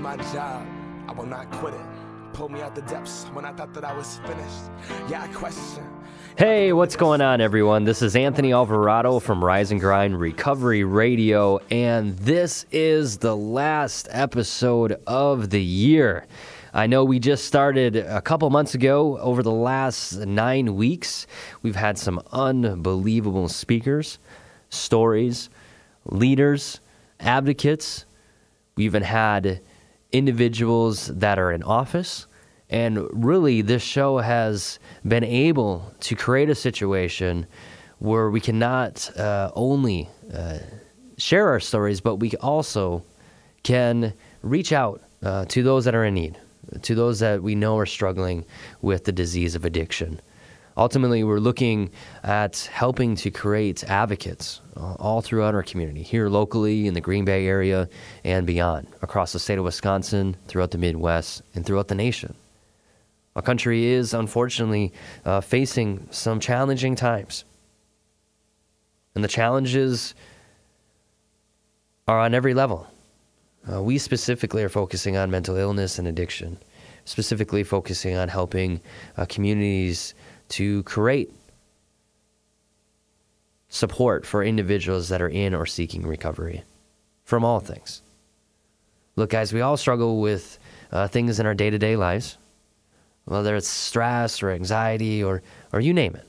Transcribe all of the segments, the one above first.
My job. I will not quit it. Pull me out the depths when I thought that I was finished. Yeah, I question. Hey, what's going on, everyone? This is Anthony Alvarado from Rise and Grind Recovery Radio, and this is the last episode of the year. I know we just started a couple months ago. Over the last nine weeks, we've had some unbelievable speakers, stories, leaders, advocates. We even had individuals that are in office. And really, this show has been able to create a situation where we cannot uh, only uh, share our stories, but we also can reach out uh, to those that are in need, to those that we know are struggling with the disease of addiction. Ultimately, we're looking at helping to create advocates uh, all throughout our community, here locally in the Green Bay area and beyond, across the state of Wisconsin, throughout the Midwest, and throughout the nation. Our country is unfortunately uh, facing some challenging times. And the challenges are on every level. Uh, we specifically are focusing on mental illness and addiction, specifically focusing on helping uh, communities to create support for individuals that are in or seeking recovery from all things. Look, guys, we all struggle with uh, things in our day to day lives whether it's stress or anxiety or, or you name it.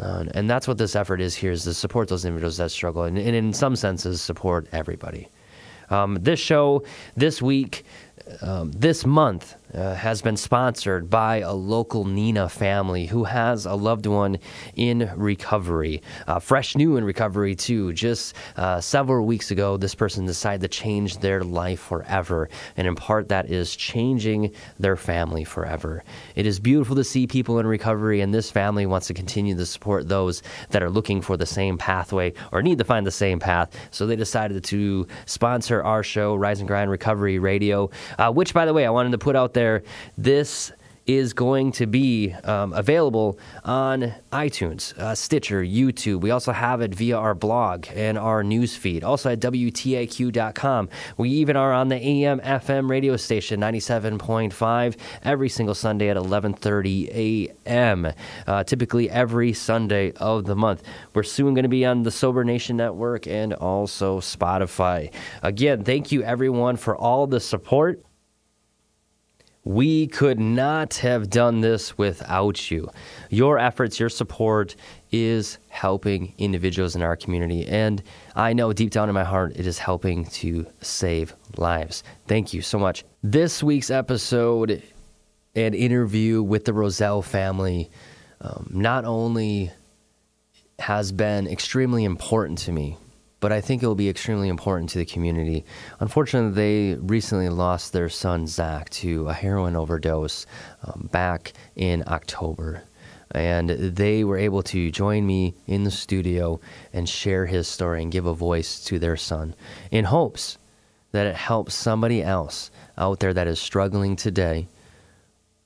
Uh, and that's what this effort is here is to support those individuals that struggle and, and in some senses support everybody. Um, this show this week um, this month uh, has been sponsored by a local Neenah family who has a loved one in recovery, uh, fresh new in recovery too. Just uh, several weeks ago, this person decided to change their life forever, and in part that is changing their family forever. It is beautiful to see people in recovery, and this family wants to continue to support those that are looking for the same pathway or need to find the same path. So they decided to sponsor our show, Rise and Grind Recovery Radio. Uh, which, by the way, I wanted to put out there this is going to be um, available on iTunes, uh, Stitcher, YouTube. We also have it via our blog and our news feed. Also at WTAQ.com. We even are on the AM FM radio station 97.5 every single Sunday at 11:30 a.m. Uh, typically every Sunday of the month. We're soon going to be on the Sober Nation Network and also Spotify. Again, thank you everyone for all the support. We could not have done this without you. Your efforts, your support is helping individuals in our community. And I know deep down in my heart, it is helping to save lives. Thank you so much. This week's episode and interview with the Roselle family um, not only has been extremely important to me, but I think it will be extremely important to the community. Unfortunately, they recently lost their son Zach to a heroin overdose um, back in October. And they were able to join me in the studio and share his story and give a voice to their son in hopes that it helps somebody else out there that is struggling today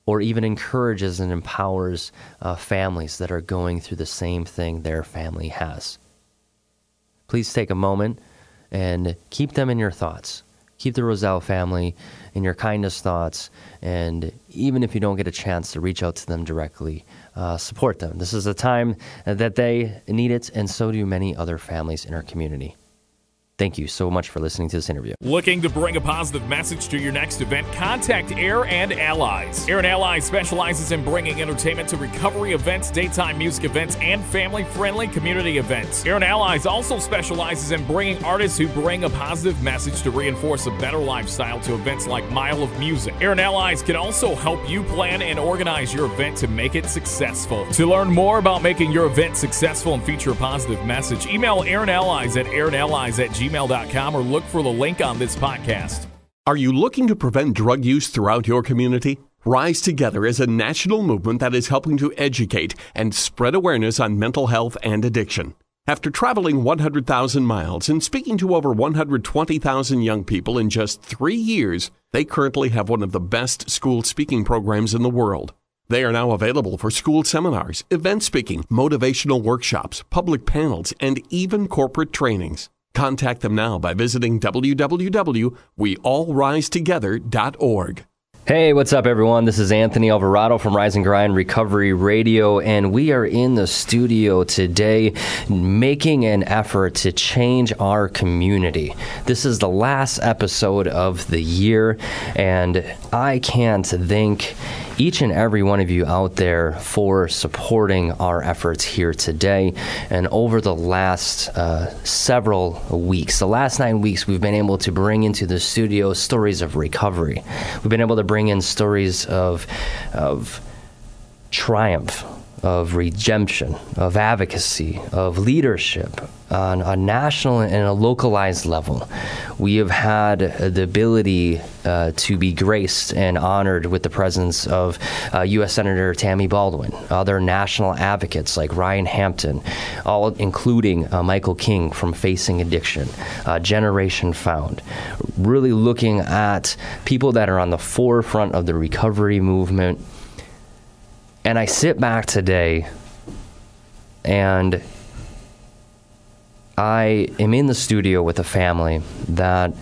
or even encourages and empowers uh, families that are going through the same thing their family has please take a moment and keep them in your thoughts. Keep the Roselle family in your kindest thoughts. And even if you don't get a chance to reach out to them directly, uh, support them. This is a time that they need it, and so do many other families in our community. Thank you so much for listening to this interview. Looking to bring a positive message to your next event? Contact Air and Allies. Air and Allies specializes in bringing entertainment to recovery events, daytime music events, and family friendly community events. Air and Allies also specializes in bringing artists who bring a positive message to reinforce a better lifestyle to events like Mile of Music. Air and Allies can also help you plan and organize your event to make it successful. To learn more about making your event successful and feature a positive message, email Air and Allies at airanallies at gmail gmail.com or look for the link on this podcast. Are you looking to prevent drug use throughout your community? Rise Together is a national movement that is helping to educate and spread awareness on mental health and addiction. After traveling 100,000 miles and speaking to over 120,000 young people in just three years, they currently have one of the best school speaking programs in the world. They are now available for school seminars, event speaking, motivational workshops, public panels, and even corporate trainings. Contact them now by visiting www.weallrisetogether.org. Hey, what's up, everyone? This is Anthony Alvarado from Rise and Grind Recovery Radio, and we are in the studio today making an effort to change our community. This is the last episode of the year, and I can't thank each and every one of you out there for supporting our efforts here today. And over the last uh, several weeks, the last nine weeks, we've been able to bring into the studio stories of recovery. We've been able to bring in stories of, of triumph, of redemption, of advocacy, of leadership on a national and a localized level. We have had the ability uh, to be graced and honored with the presence of uh, U.S. Senator Tammy Baldwin, other national advocates like Ryan Hampton, all including uh, Michael King from Facing Addiction, uh, Generation Found, really looking at people that are on the forefront of the recovery movement and I sit back today and I am in the studio with a family that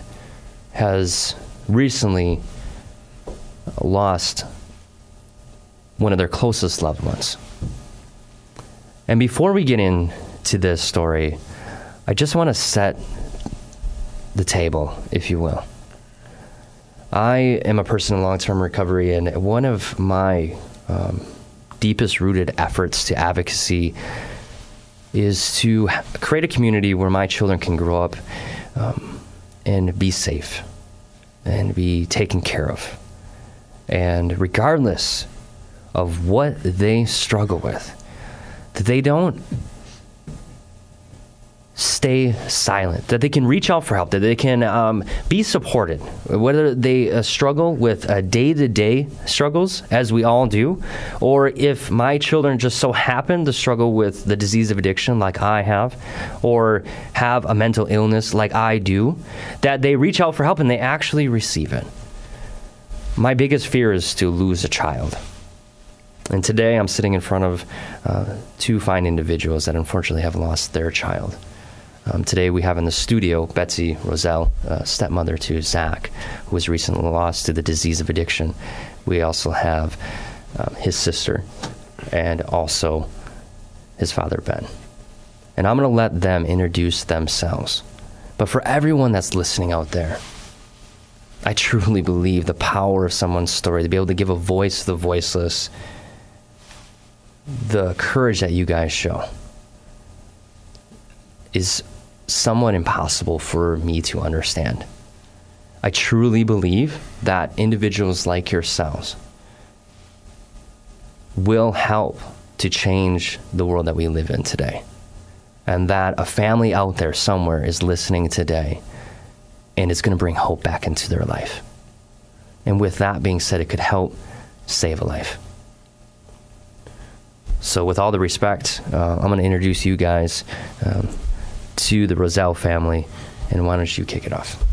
has recently lost one of their closest loved ones. And before we get into this story, I just want to set the table, if you will. I am a person in long term recovery, and one of my um, deepest rooted efforts to advocacy is to create a community where my children can grow up um, and be safe and be taken care of. And regardless of what they struggle with, that they don't stay silent, that they can reach out for help, that they can um, be supported, whether they uh, struggle with day to day struggles, as we all do, or if my children just so happen to struggle with the disease of addiction, like I have, or have a mental illness, like I do, that they reach out for help and they actually receive it. My biggest fear is to lose a child. And today I'm sitting in front of uh, two fine individuals that unfortunately have lost their child. Um, today we have in the studio Betsy Roselle, uh, stepmother to Zach, who was recently lost to the disease of addiction. We also have uh, his sister and also his father, Ben. And I'm going to let them introduce themselves. But for everyone that's listening out there, I truly believe the power of someone's story to be able to give a voice to the voiceless, the courage that you guys show is somewhat impossible for me to understand. I truly believe that individuals like yourselves will help to change the world that we live in today. And that a family out there somewhere is listening today and it's going to bring hope back into their life. And with that being said, it could help save a life. So, with all the respect, uh, I'm going to introduce you guys. Um, to the Roselle family, and why don't you kick it off?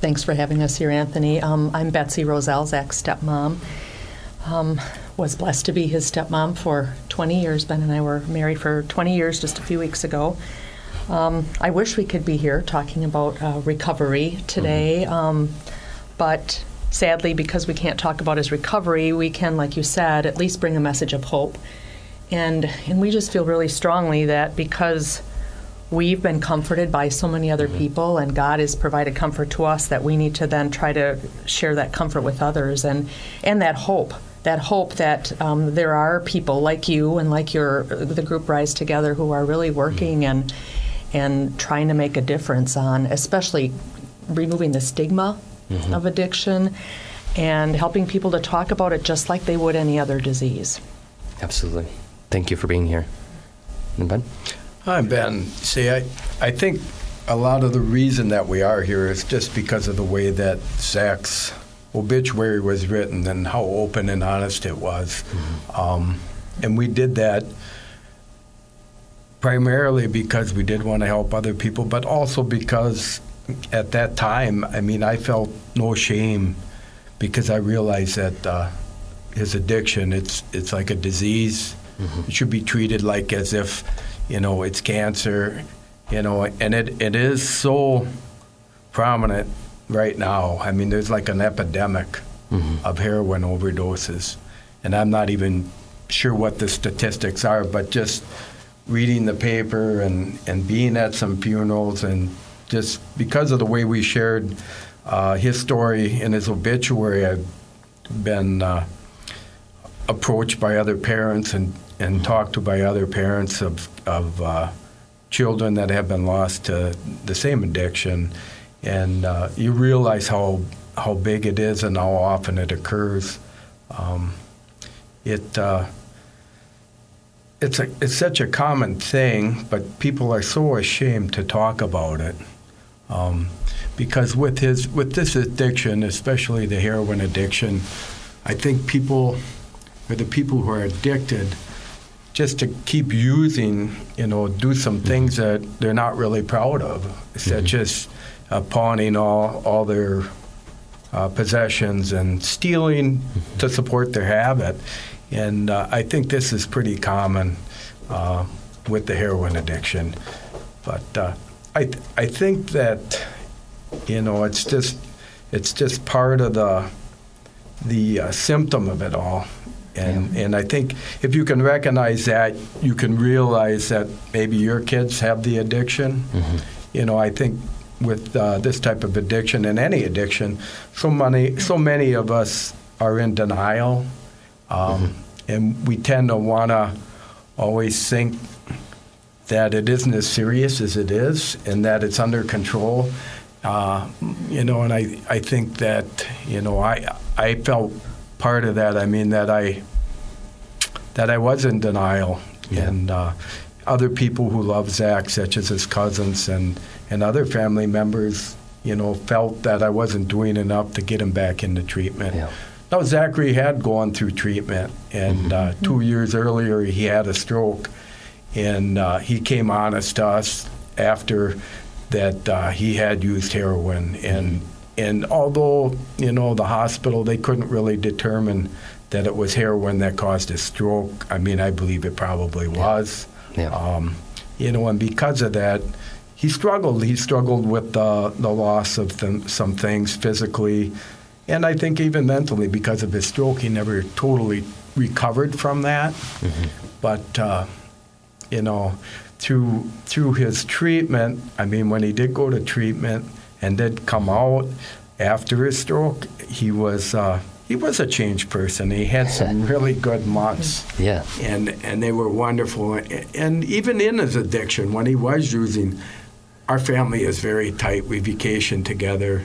Thanks for having us here, Anthony. Um, I'm Betsy Roselle, Zach's stepmom. Um, was blessed to be his stepmom for 20 years. Ben and I were married for 20 years just a few weeks ago. Um, I wish we could be here talking about uh, recovery today, mm-hmm. um, but sadly, because we can't talk about his recovery, we can, like you said, at least bring a message of hope. And and we just feel really strongly that because we've been comforted by so many other mm-hmm. people, and God has provided comfort to us that we need to then try to share that comfort with others and and that hope. That hope that um, there are people like you and like your the group Rise Together who are really working mm-hmm. and and trying to make a difference on, especially removing the stigma mm-hmm. of addiction and helping people to talk about it just like they would any other disease. Absolutely. Thank you for being here. And Ben? Hi, Ben. See, I, I think a lot of the reason that we are here is just because of the way that Zach's obituary was written and how open and honest it was. Mm-hmm. Um, and we did that primarily because we did want to help other people, but also because at that time, I mean, I felt no shame because I realized that uh, his addiction, it's, it's like a disease. Mm-hmm. It should be treated like as if you know, it's cancer, you know, and it, it is so prominent right now. I mean, there's like an epidemic of heroin overdoses, and I'm not even sure what the statistics are, but just reading the paper and, and being at some funerals and just because of the way we shared uh, his story in his obituary, I've been uh, approached by other parents and, and talked to by other parents of, of uh, children that have been lost to the same addiction. And uh, you realize how, how big it is and how often it occurs. Um, it, uh, it's, a, it's such a common thing, but people are so ashamed to talk about it. Um, because with his with this addiction, especially the heroin addiction, I think people or the people who are addicted just to keep using, you know, do some things that they're not really proud of, such as uh, pawning all all their uh, possessions and stealing to support their habit. And uh, I think this is pretty common uh, with the heroin addiction. But uh, I th- I think that you know it's just it's just part of the the uh, symptom of it all. And, and I think if you can recognize that, you can realize that maybe your kids have the addiction. You know, I think with uh, this type of addiction and any addiction, so many so many of us are in denial, um, and we tend to want to always think that it isn't as serious as it is, and that it's under control. Uh, you know, and I, I think that you know I I felt part of that. I mean that I that I was in denial, and uh, other people who love Zach, such as his cousins and and other family members, you know, felt that I wasn't doing enough to get him back into treatment. Yeah. Now Zachary had gone through treatment, and uh, two years earlier he had a stroke, and uh, he came honest to us after that uh, he had used heroin, and and although you know the hospital they couldn't really determine that it was heroin that caused his stroke. I mean, I believe it probably was. Yeah. Um, you know, and because of that, he struggled. He struggled with the the loss of them, some things physically, and I think even mentally because of his stroke, he never totally recovered from that. Mm-hmm. But uh, you know, through through his treatment, I mean, when he did go to treatment and did come out after his stroke, he was uh, he was a changed person. He had some really good months Yeah. and and they were wonderful. And even in his addiction, when he was using, our family is very tight. We vacation together.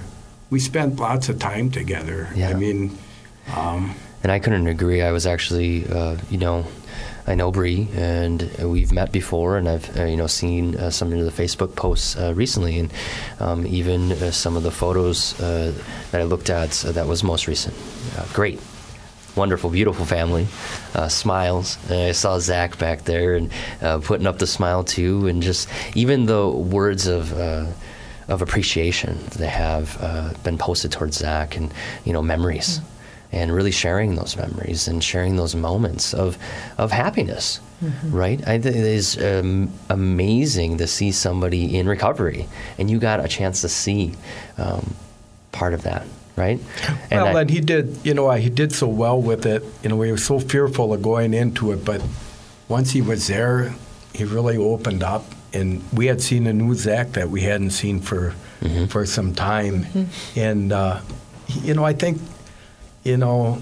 We spent lots of time together. Yeah. I mean, um, And I couldn't agree. I was actually, uh, you know, I know Bree, and we've met before, and I've, uh, you know, seen uh, some of the Facebook posts uh, recently, and um, even uh, some of the photos uh, that I looked at uh, that was most recent. Uh, great, wonderful, beautiful family, uh, smiles. I saw Zach back there and uh, putting up the smile too, and just even the words of. Uh, of appreciation that have uh, been posted towards Zach, and you know memories, and really sharing those memories and sharing those moments of of happiness, right? I think it is um, amazing to see somebody in recovery, and you got a chance to see um, part of that, right? well, I- and he did. You know, he did so well with it. You know, he was so fearful of going into it, but once he was there, he really opened up. And we had seen a new Zach that we hadn't seen for for some time. And uh, you know, I think you know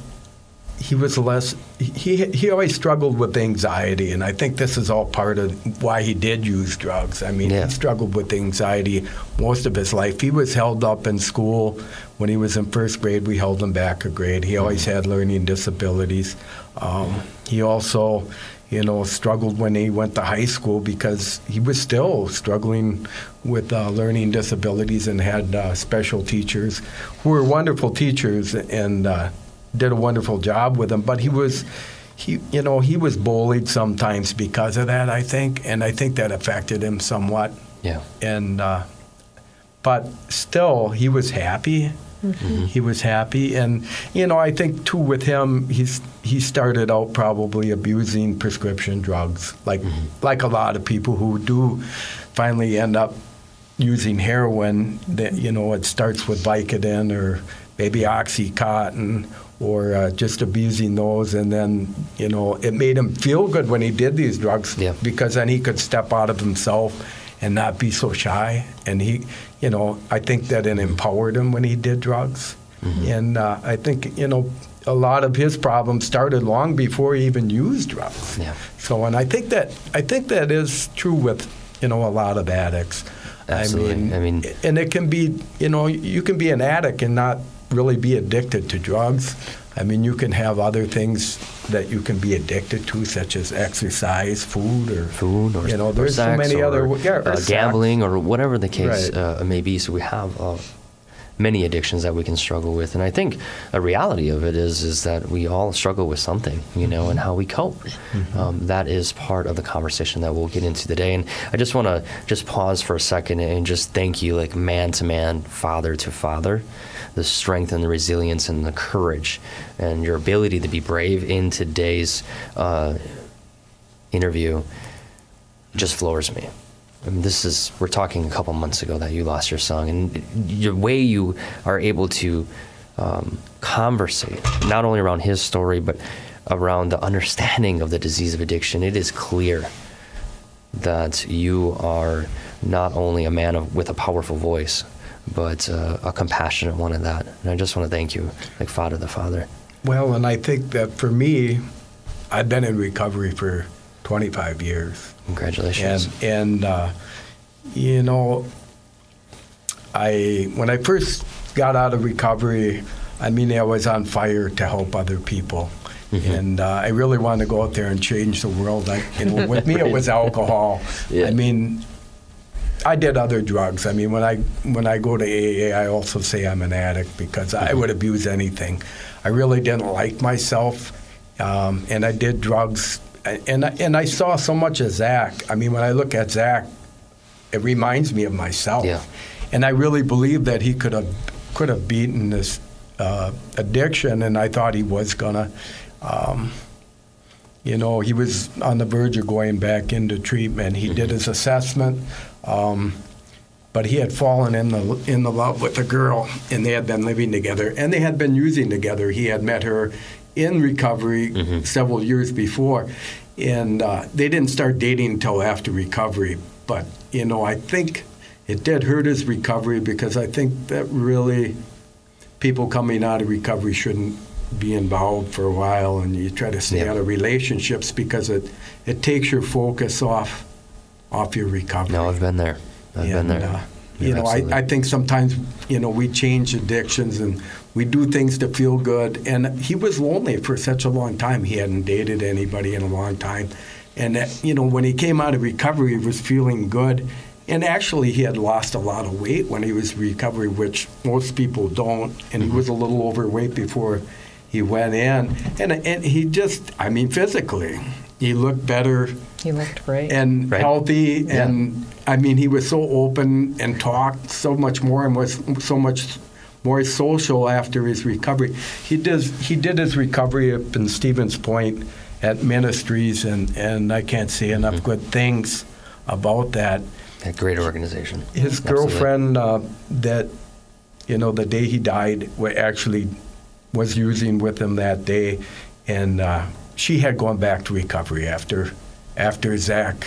he was less. He he always struggled with anxiety, and I think this is all part of why he did use drugs. I mean, Yeah. he struggled with anxiety most of his life. He was held up in school when he was in first grade. We held him back a grade. He always had learning disabilities. Um, he also, you know, struggled when he went to high school because he was still struggling with uh, learning disabilities and had uh, special teachers who were wonderful teachers and uh, did a wonderful job with him. But he was, he, you know, he was bullied sometimes because of that. I think, and I think that affected him somewhat. yeah, And uh, but still, he was happy. He was happy, and you know, I think too with him, he's he started out probably abusing prescription drugs, like like a lot of people who do finally end up using heroin, that you know it starts with Vicodin or maybe OxyContin or uh, just abusing those, and then you know it made him feel good when he did these drugs Yeah. because then he could step out of himself and not be so shy. And he, you know, I think that it empowered him when he did drugs. Mm-hmm. And uh, I think you know a lot of his problems started long before he even used drugs. Yeah. So, and I think that I think that is true with you know a lot of addicts. Absolutely. I mean, I mean- and it can be you know you can be an addict and not really be addicted to drugs. I mean, you can have other things that you can be addicted to, such as exercise, food, or food or, you know. There's so many or, other yeah, or uh, gambling or whatever the case Right. uh, may be. So we have uh, many addictions that we can struggle with, and I think a reality of it is is that we all struggle with something, you know, and how we cope. Mm-hmm. Um, that is part of the conversation that we'll get into today. And I just want to just pause for a second and just thank you, like man to man, father to father. The strength and the resilience and the courage and your ability to be brave in today's uh, interview just floors me. I mean, this is we're talking a couple months ago that you lost your son, and the way you are able to um, conversate not only around his story but around the understanding of the disease of addiction. It is clear that you are not only a man of, with a powerful voice, but uh, a compassionate one at that. And I just want to thank you, like Father the Father. Well, and I think that for me, I've been in recovery for 25 years. Congratulations. And and uh, you know, I when I first got out of recovery, I mean, I was on fire to help other people. Mm-hmm. And uh, I really wanted to go out there and change the world. I, you know, with me, it was alcohol. Yeah. I mean, I did other drugs. I mean, when I when I go to AA, I also say I'm an addict because I would abuse anything. I really didn't like myself, um, and I did drugs. And I, and I saw so much of Zach. I mean, when I look at Zach, it reminds me of myself. Yeah. And I really believe that he could have could have beaten this uh, addiction, and I thought he was gonna. Um, you know, he was on the verge of going back into treatment. He did his assessment, um, but he had fallen in the in the love with a girl, and they had been living together, and they had been using together. He had met her in recovery several years before, and uh, they didn't start dating until after recovery. But you know, I think it did hurt his recovery because I think that really people coming out of recovery shouldn't be involved for a while and you try to stay Yeah. out of relationships because it it takes your focus off off your recovery. no, I've been there. I've been there. uh, you know, I, absolutely- I think sometimes, you know, we change addictions and we do things to feel good. And he was lonely for such a long time. He hadn't dated anybody in a long time. And, that, you know, when he came out of recovery, he was feeling good. And actually, he had lost a lot of weight when he was in recovery, which most people don't. And he was a little overweight before he went in. And, and he just, I mean, physically, he looked better He looked great. and Right. healthy and I mean he was so open and talked so much more and was so much more social after his recovery. He does he did his recovery up in Stevens Point at Ministries and, and I can't say enough Mm-hmm. good things about that. a great organization. His Absolutely. girlfriend uh, that you know the day he died wa- actually was using with him that day and uh, she had gone back to recovery after after Zach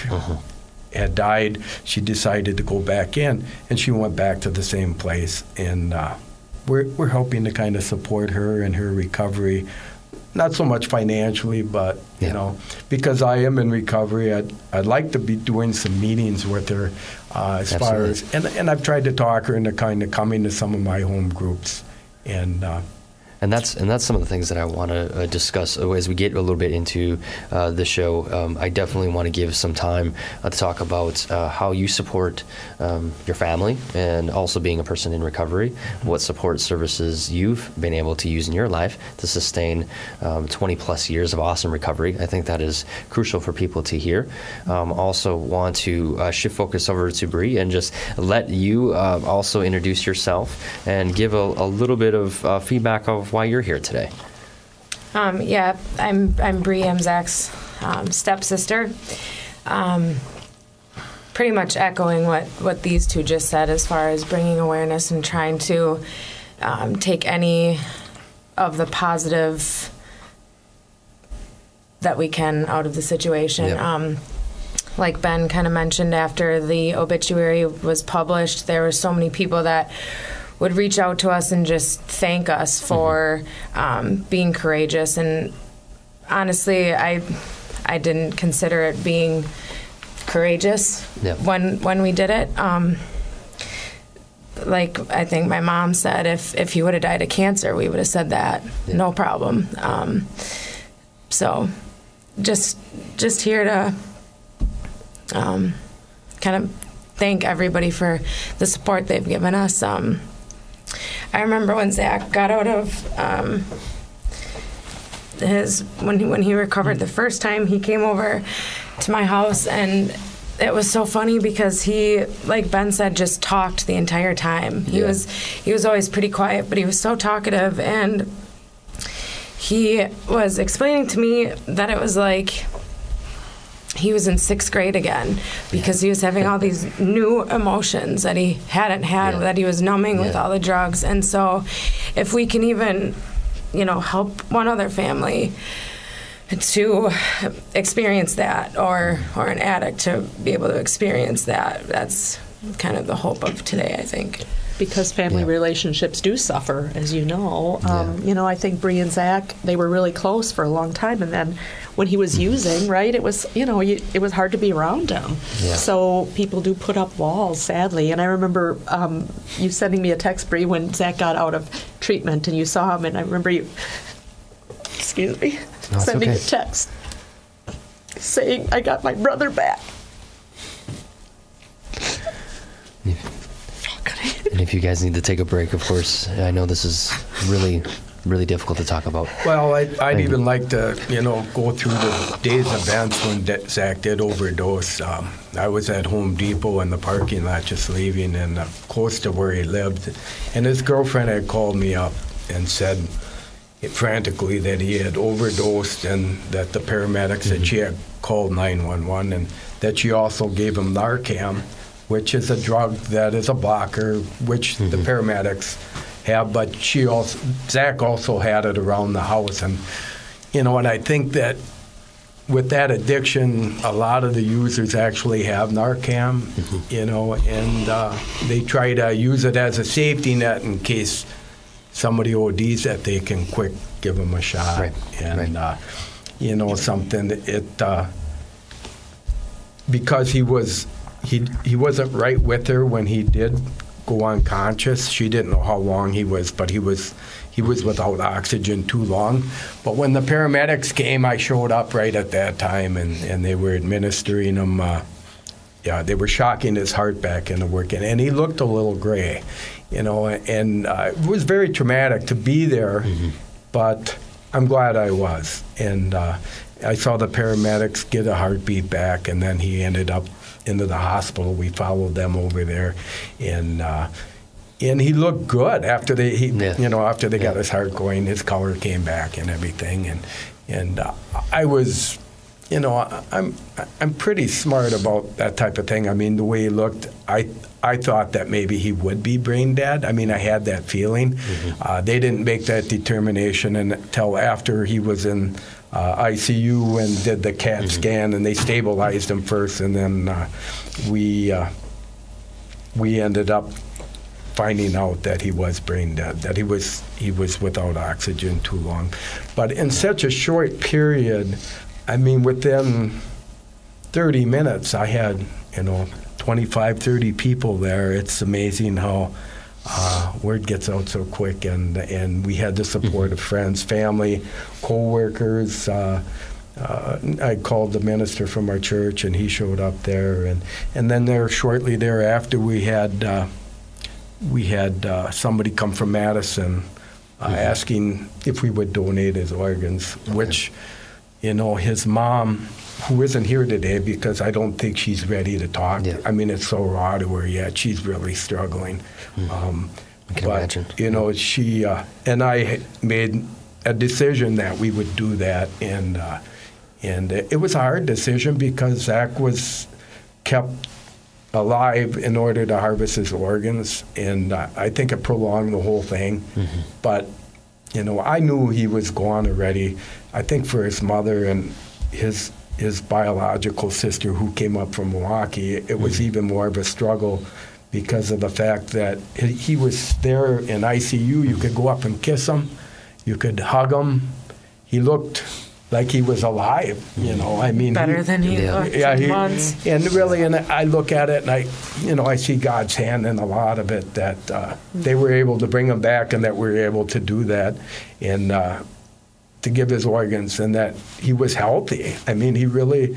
had died. She decided to go back in, and she went back to the same place. And uh, we're we're helping to kind of support her in her recovery, not so much financially, but you know, because I am in recovery, I'd I'd like to be doing some meetings with her, uh, as far as and and I've tried to talk her into kind of coming to some of my home groups, and. Uh, And that's and that's some of the things that I want to uh, discuss uh, as we get a little bit into uh, the show. Um, I definitely want to give some time uh, to talk about uh, how you support um, your family and also being a person in recovery. What support services you've been able to use in your life to sustain um, 20 plus years of awesome recovery. I think that is crucial for people to hear. Um, also want to uh, shift focus over to Bree and just let you also introduce yourself and give a, a little bit of feedback of why you're here today. Um, yeah, I'm I'm Bree. I'm Zach's um, stepsister. Um, pretty much echoing what what these two just said as far as bringing awareness and trying to um, take any of the positive that we can out of the situation. Yeah. Um, like Ben kind of mentioned after the obituary was published, there were so many people that would reach out to us and just thank us for um, being courageous. And honestly, I I didn't consider it being courageous when when we did it. Um, like I think my mom said, if if he would have died of cancer, we would have said that, Yeah. no problem. Um, so, just just here to um, kind of thank everybody for the support they've given us. Um, I remember when Zach got out of um, his when he, when he recovered the first time, he came over to my house and. It was so funny because he, like Ben said, just talked the entire time. He Yeah. was he was always pretty quiet, but he was so talkative and he was explaining to me that it was like he was in sixth grade again because he was having all these new emotions that he hadn't had Yeah. that he was numbing with all the drugs and so if we can even you know help one other family to experience that or or an addict to be able to experience that that's kind of the hope of today i think because family Yeah. relationships do suffer, as you know. Um, You know, I think Bree and Zach they were really close for a long time, and then when he was using, right, it was you know you, it was hard to be around him. Yeah. So people do put up walls, sadly. And I remember um, you sending me a text, Bree, when Zach got out of treatment, and you saw him, and I remember you, excuse me, No, sending okay. a text saying, "I got my brother back." And if you guys need to take a break, of course, I know this is really, really difficult to talk about. Well, I, you. even like to, you know, go through the day's events when De- Zach did overdose. Um, I was at Home Depot in the parking lot just leaving and uh, close to where he lived. And his girlfriend had called me up and said frantically that he had overdosed and that the paramedics said she had called 911 and that she also gave him Narcan, which is a drug that is a blocker, which the paramedics have, but she also, Zach also had it around the house. And, you know, and I think that with that addiction, a lot of the users actually have Narcan, you know, and uh, they try to use it as a safety net in case somebody ODs that they can quick give them a shot. Right, And, right. Uh, you know, something, it, uh, because he was, he, he wasn't right with her when he did go unconscious. She didn't know how long he was, but he was, he was without oxygen too long. But when the paramedics came, I showed up right at that time, and, and they were administering him. Uh, yeah, they were shocking his heart back into working, and he looked a little gray, you know. And uh, it was very traumatic to be there, but I'm glad I was. And uh, I saw the paramedics get a heartbeat back, and then he ended up into the hospital. We followed them over there, and. Uh, and he looked good after they, he, Yeah. you know, after they got his heart going, his color came back and everything, and and uh, I was, you know, I- I'm I'm pretty smart about that type of thing. I mean, the way he looked, I I thought that maybe he would be brain dead. I mean, I had that feeling. Uh, they didn't make that determination until after he was in uh, ICU and did the CAT scan, and they stabilized him first, and then uh, we uh, we ended up finding out that he was brain dead, that he was he was without oxygen too long. But in such a short period, I mean, within 30 minutes, I had you know 25, 30 people there. It's amazing how. Uh, word gets out so quick, and and we had the support of friends, family, coworkers. Uh, uh, I called the minister from our church, and he showed up there, and and then there shortly thereafter we had uh, we had uh, somebody come from Madison uh, asking if we would donate his organs, which, you know, his mom, who isn't here today because I don't think she's ready to talk. Yeah. I mean, it's so raw to her yet. She's really struggling. Um, I can but, imagine. You know, she uh, and I made a decision that we would do that, and uh, and it was a hard decision because Zach was kept alive in order to harvest his organs, and uh, I think it prolonged the whole thing. But you know, I knew he was gone already. I think for his mother and his his biological sister who came up from Milwaukee, it was even more of a struggle because of the fact that he, he was there in ICU. You could go up and kiss him, you could hug him. He looked like he was alive. You know, I mean, Better he- than he Yeah. looked yeah, he, months. and really, and I look at it, and I, you know, I see God's hand in a lot of it. That uh, they were able to bring him back, and that we were able to do that, and uh, to give his organs, and that he was healthy. I mean, he really,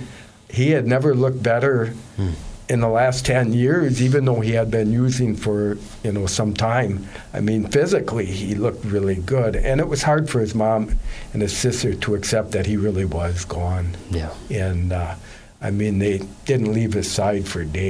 he had never looked better in the last ten years, even though he had been using for you know some time. I mean, physically, he looked really good, and it was hard for his mom and his sister to accept that he really was gone Yeah. and uh, I mean they didn't leave his side for days.